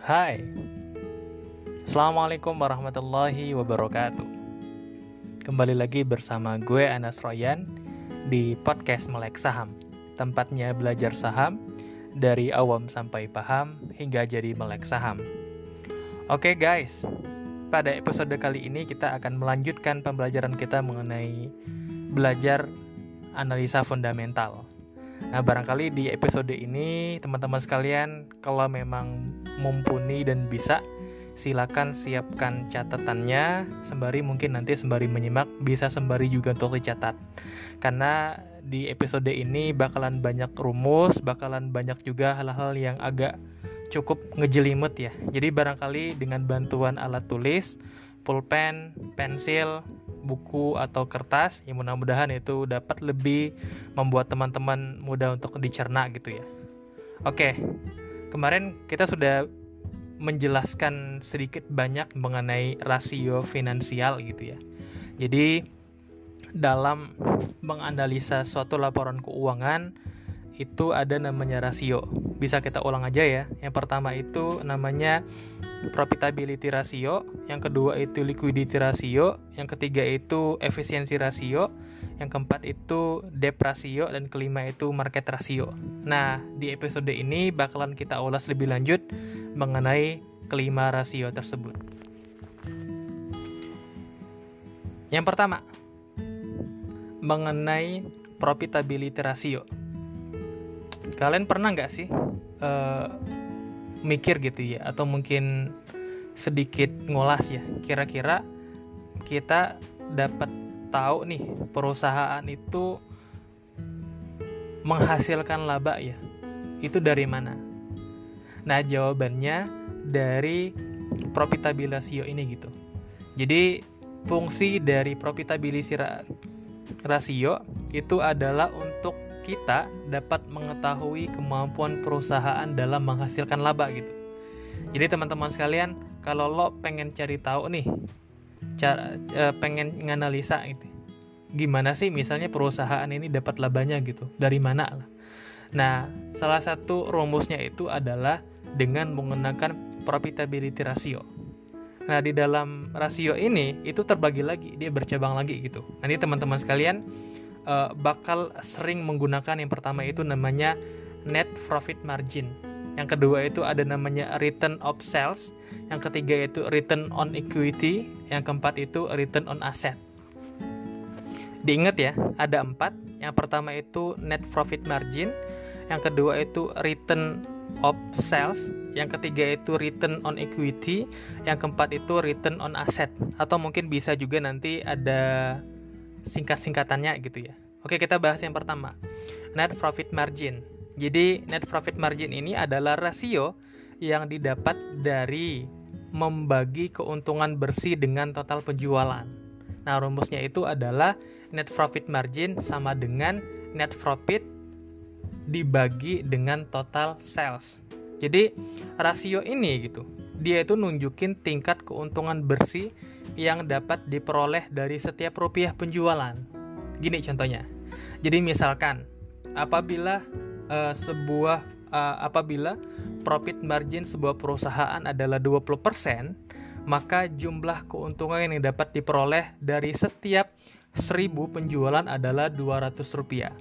Hai. Assalamualaikum warahmatullahi wabarakatuh. Kembali lagi bersama gue Anas Royan Di podcast Melek Saham. Tempatnya belajar saham Dari awam sampai paham Hingga jadi melek saham. Oke guys. Pada episode kali ini kita akan melanjutkan pembelajaran kita mengenai Belajar analisa fundamental. Nah, barangkali di episode ini teman-teman sekalian kalau memang mumpuni dan bisa silakan siapkan catatannya sembari mungkin nanti sembari menyimak bisa sembari juga untuk dicatat. Karena di episode ini bakalan banyak rumus, bakalan banyak juga hal-hal yang agak cukup ngejelimut ya. Jadi barangkali dengan bantuan alat tulis, pulpen, pensil, buku atau kertas yang mudah-mudahan itu dapat lebih membuat teman-teman mudah untuk dicerna gitu ya. Oke, kemarin kita sudah menjelaskan sedikit banyak mengenai rasio finansial gitu ya. Jadi dalam menganalisa suatu laporan keuangan itu ada namanya rasio. Bisa kita ulang aja ya. Yang pertama itu namanya profitability ratio, yang kedua itu liquidity ratio, yang ketiga itu efisiensi rasio, yang keempat itu debt ratio dan kelima itu market ratio. Nah, di episode ini bakalan kita ulas lebih lanjut mengenai kelima rasio tersebut. Yang pertama, mengenai profitability ratio. Kalian pernah nggak sih uh, mikir gitu ya atau mungkin sedikit ngolas ya kira-kira kita dapat tahu nih perusahaan itu menghasilkan laba ya? Itu dari mana? Nah jawabannya dari profitability ini gitu. Jadi fungsi dari profitability rasio itu adalah untuk kita dapat mengetahui kemampuan perusahaan dalam menghasilkan laba gitu. Jadi teman-teman sekalian, kalau lo pengen cari tahu nih, cara e, pengen nganalisa gitu, gimana sih misalnya perusahaan ini dapat labanya gitu, dari mana lah. Nah, salah satu rumusnya itu adalah dengan menggunakan profitability ratio. Nah, di dalam rasio ini itu terbagi lagi, dia bercabang lagi gitu. Nanti teman-teman sekalian uh, bakal sering menggunakan yang pertama itu namanya net profit margin. Yang kedua itu ada namanya return of sales. Yang ketiga itu return on equity. Yang keempat itu return on asset. Diingat ya, ada empat. Yang pertama itu net profit margin. Yang kedua itu return of sales. Yang ketiga itu return on equity. Yang keempat itu return on asset. Atau mungkin bisa juga nanti ada singkat-singkatannya gitu ya. Oke, kita bahas yang pertama. Net profit margin. Jadi, net profit margin ini adalah rasio yang didapat dari membagi keuntungan bersih dengan total penjualan. Nah, rumusnya itu adalah net profit margin sama dengan net profit dibagi dengan total sales. Jadi, rasio ini gitu, dia itu nunjukin tingkat keuntungan bersih yang dapat diperoleh dari setiap rupiah penjualan. Gini contohnya. Jadi misalkan apabila uh, sebuah uh, apabila profit margin sebuah perusahaan adalah 20%, maka jumlah keuntungan yang dapat diperoleh dari setiap 1000 penjualan adalah 200 rupiah.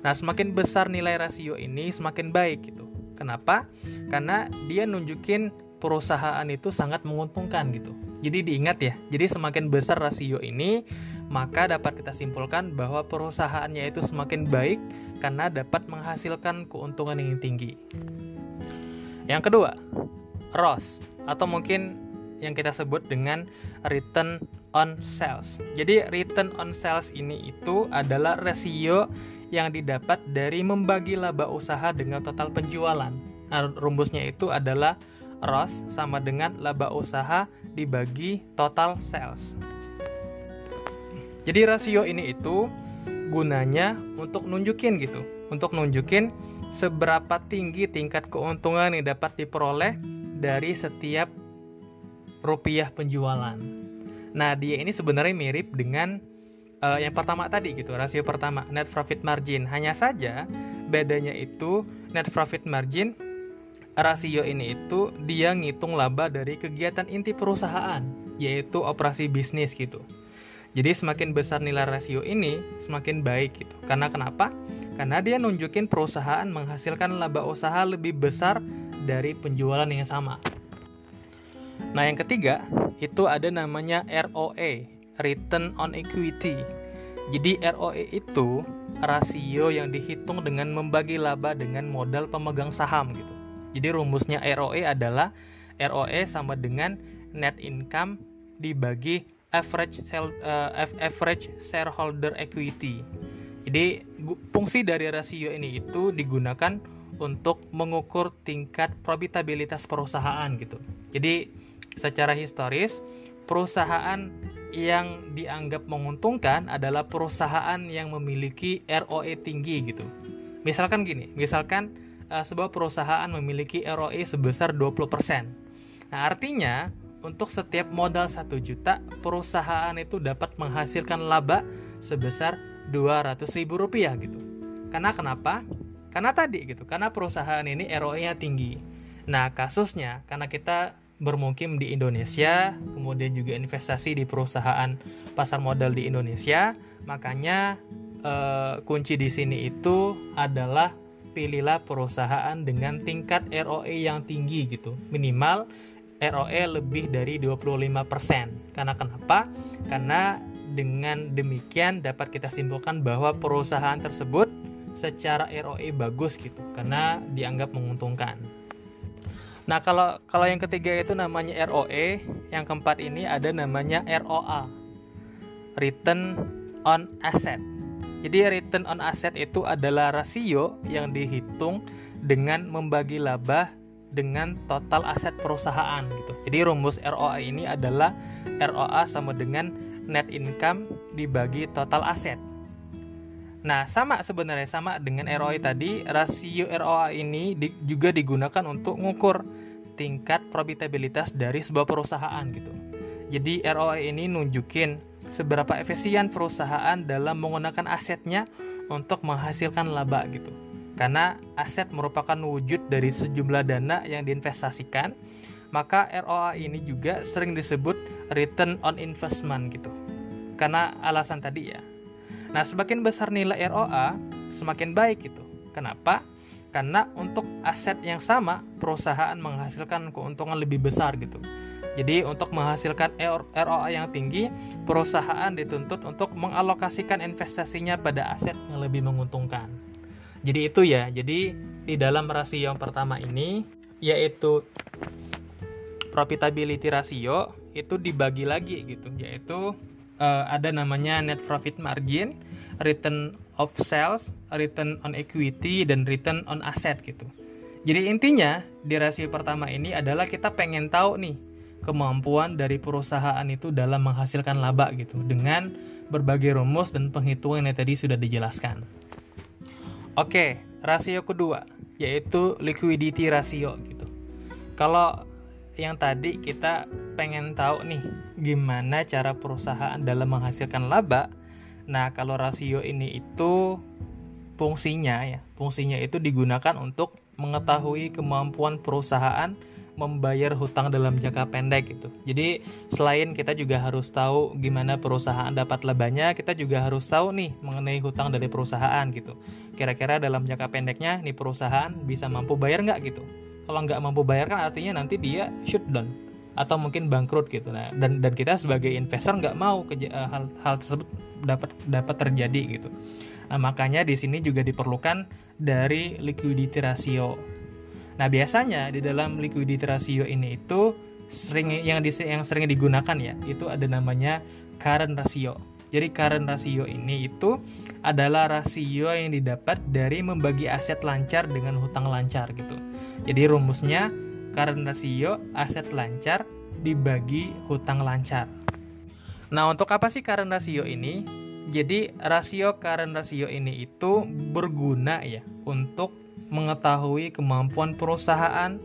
Nah, semakin besar nilai rasio ini semakin baik gitu. Kenapa? Karena dia nunjukin perusahaan itu sangat menguntungkan gitu. Jadi diingat ya, jadi semakin besar rasio ini, maka dapat kita simpulkan bahwa perusahaannya itu semakin baik karena dapat menghasilkan keuntungan yang tinggi. Yang kedua, ROS atau mungkin yang kita sebut dengan return on sales. Jadi return on sales ini itu adalah rasio yang didapat dari membagi laba usaha dengan total penjualan. Nah, rumusnya itu adalah ROS sama dengan laba usaha dibagi total sales. Jadi rasio ini itu gunanya untuk nunjukin gitu, untuk nunjukin seberapa tinggi tingkat keuntungan yang dapat diperoleh dari setiap rupiah penjualan. Nah, dia ini sebenarnya mirip dengan uh, yang pertama tadi gitu, rasio pertama net profit margin. Hanya saja bedanya itu net profit margin rasio ini itu dia ngitung laba dari kegiatan inti perusahaan, yaitu operasi bisnis gitu. Jadi semakin besar nilai rasio ini, semakin baik gitu. Karena kenapa? Karena dia nunjukin perusahaan menghasilkan laba usaha lebih besar dari penjualan yang sama. Nah, yang ketiga, itu ada namanya ROE, Return on Equity. Jadi ROE itu rasio yang dihitung dengan membagi laba dengan modal pemegang saham gitu. Jadi rumusnya ROE adalah ROE sama dengan net income dibagi average sell, uh, average shareholder equity. Jadi fungsi dari rasio ini itu digunakan untuk mengukur tingkat profitabilitas perusahaan gitu. Jadi secara historis perusahaan yang dianggap menguntungkan adalah perusahaan yang memiliki ROE tinggi gitu. Misalkan gini, misalkan uh, sebuah perusahaan memiliki ROE sebesar 20%. Nah, artinya untuk setiap modal 1 juta, perusahaan itu dapat menghasilkan laba sebesar 200 ribu gitu. Karena kenapa? Karena tadi gitu, karena perusahaan ini ROE-nya tinggi. Nah, kasusnya karena kita bermukim di Indonesia, kemudian juga investasi di perusahaan pasar modal di Indonesia, makanya eh, kunci di sini itu adalah pilihlah perusahaan dengan tingkat ROE yang tinggi gitu. Minimal ROE lebih dari 25%. Karena kenapa? Karena dengan demikian dapat kita simpulkan bahwa perusahaan tersebut secara ROE bagus gitu karena dianggap menguntungkan. Nah, kalau kalau yang ketiga itu namanya ROE, yang keempat ini ada namanya ROA. Return on asset. Jadi return on asset itu adalah rasio yang dihitung dengan membagi laba dengan total aset perusahaan gitu. Jadi rumus ROA ini adalah ROA sama dengan net income dibagi total aset. Nah, sama sebenarnya sama dengan ROI tadi, rasio ROA ini di, juga digunakan untuk mengukur tingkat profitabilitas dari sebuah perusahaan gitu. Jadi ROI ini nunjukin seberapa efisien perusahaan dalam menggunakan asetnya untuk menghasilkan laba gitu karena aset merupakan wujud dari sejumlah dana yang diinvestasikan, maka ROA ini juga sering disebut return on investment gitu. Karena alasan tadi ya. Nah, semakin besar nilai ROA, semakin baik gitu. Kenapa? Karena untuk aset yang sama, perusahaan menghasilkan keuntungan lebih besar gitu. Jadi untuk menghasilkan ROA yang tinggi, perusahaan dituntut untuk mengalokasikan investasinya pada aset yang lebih menguntungkan. Jadi itu ya. Jadi di dalam rasio yang pertama ini yaitu profitability ratio itu dibagi lagi gitu yaitu uh, ada namanya net profit margin, return of sales, return on equity dan return on asset gitu. Jadi intinya di rasio pertama ini adalah kita pengen tahu nih kemampuan dari perusahaan itu dalam menghasilkan laba gitu dengan berbagai rumus dan penghitungan yang tadi sudah dijelaskan. Oke, rasio kedua yaitu liquidity ratio gitu. Kalau yang tadi kita pengen tahu nih gimana cara perusahaan dalam menghasilkan laba. Nah, kalau rasio ini itu fungsinya ya, fungsinya itu digunakan untuk mengetahui kemampuan perusahaan membayar hutang dalam jangka pendek gitu. Jadi selain kita juga harus tahu gimana perusahaan dapat labanya, kita juga harus tahu nih mengenai hutang dari perusahaan gitu. Kira-kira dalam jangka pendeknya nih perusahaan bisa mampu bayar nggak gitu. Kalau nggak mampu bayar kan artinya nanti dia shutdown atau mungkin bangkrut gitu. Nah dan dan kita sebagai investor nggak mau ke, uh, hal hal tersebut dapat dapat terjadi gitu. Nah makanya di sini juga diperlukan dari liquidity ratio. Nah, biasanya di dalam liquidity ratio ini itu sering yang di, yang sering digunakan ya, itu ada namanya current ratio. Jadi current ratio ini itu adalah rasio yang didapat dari membagi aset lancar dengan hutang lancar gitu. Jadi rumusnya current ratio aset lancar dibagi hutang lancar. Nah, untuk apa sih current ratio ini? Jadi rasio current ratio ini itu berguna ya untuk mengetahui kemampuan perusahaan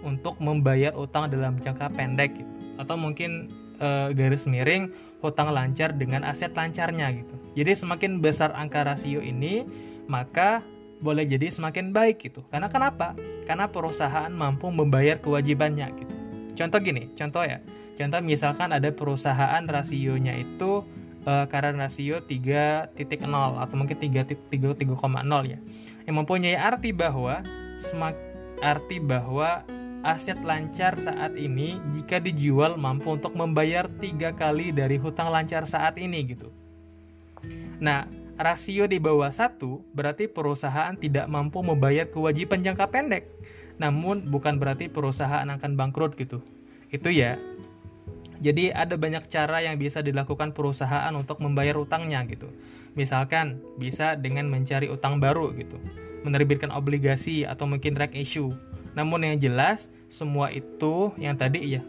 untuk membayar utang dalam jangka pendek gitu atau mungkin e, garis miring hutang lancar dengan aset lancarnya gitu. Jadi semakin besar angka rasio ini, maka boleh jadi semakin baik gitu. Karena kenapa? Karena perusahaan mampu membayar kewajibannya gitu. Contoh gini, contoh ya. Contoh misalkan ada perusahaan rasionya itu uh, karena rasio 3.0 atau mungkin 3.0 ya. Yang mempunyai arti bahwa semak arti bahwa aset lancar saat ini jika dijual mampu untuk membayar tiga kali dari hutang lancar saat ini gitu. Nah, rasio di bawah satu berarti perusahaan tidak mampu membayar kewajiban jangka pendek. Namun bukan berarti perusahaan akan bangkrut gitu. Itu ya. Jadi ada banyak cara yang bisa dilakukan perusahaan untuk membayar utangnya gitu. Misalkan bisa dengan mencari utang baru gitu, menerbitkan obligasi atau mungkin reg issue namun yang jelas semua itu yang tadi ya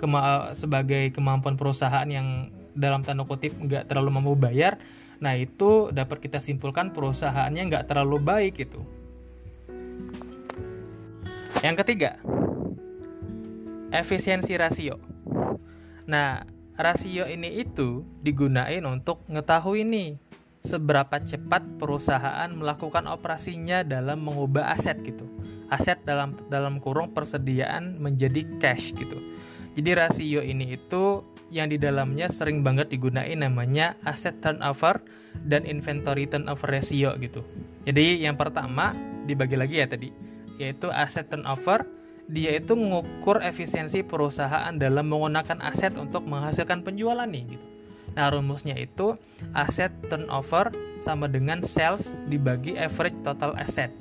kema sebagai kemampuan perusahaan yang dalam tanda kutip nggak terlalu mampu bayar, nah itu dapat kita simpulkan perusahaannya nggak terlalu baik itu. Yang ketiga, efisiensi rasio. Nah, rasio ini itu digunain untuk ngetahui nih seberapa cepat perusahaan melakukan operasinya dalam mengubah aset gitu. Aset dalam dalam kurung persediaan menjadi cash gitu. Jadi rasio ini itu yang di dalamnya sering banget digunain namanya asset turnover dan inventory turnover ratio gitu. Jadi yang pertama dibagi lagi ya tadi, yaitu asset turnover dia itu mengukur efisiensi perusahaan dalam menggunakan aset untuk menghasilkan penjualan nih gitu. Nah, rumusnya itu aset turnover sama dengan sales dibagi average total asset.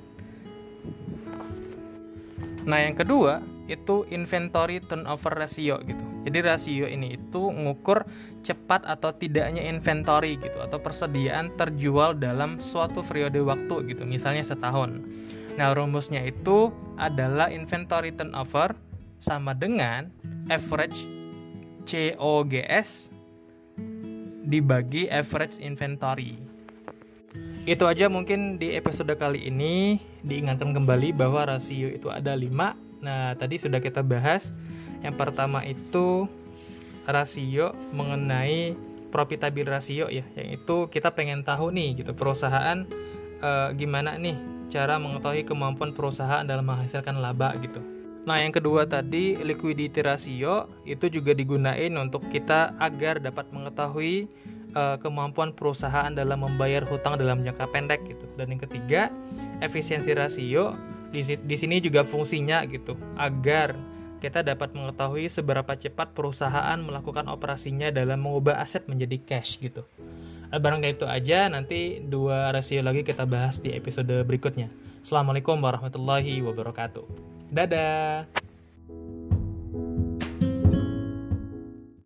Nah, yang kedua itu inventory turnover ratio gitu. Jadi rasio ini itu mengukur cepat atau tidaknya inventory gitu atau persediaan terjual dalam suatu periode waktu gitu, misalnya setahun. Nah, rumusnya itu adalah inventory turnover sama dengan average COGS dibagi average inventory. Itu aja mungkin di episode kali ini diingatkan kembali bahwa rasio itu ada 5. Nah, tadi sudah kita bahas. Yang pertama itu rasio mengenai profitabil rasio ya, yaitu kita pengen tahu nih gitu perusahaan eh, gimana nih cara mengetahui kemampuan perusahaan dalam menghasilkan laba gitu. Nah, yang kedua tadi liquidity ratio itu juga digunain untuk kita agar dapat mengetahui uh, kemampuan perusahaan dalam membayar hutang dalam jangka pendek gitu. Dan yang ketiga, efisiensi rasio di, di sini juga fungsinya gitu agar kita dapat mengetahui seberapa cepat perusahaan melakukan operasinya dalam mengubah aset menjadi cash gitu. Eh, barangkali itu aja, nanti dua rasio lagi kita bahas di episode berikutnya. Assalamualaikum warahmatullahi wabarakatuh. Dadah.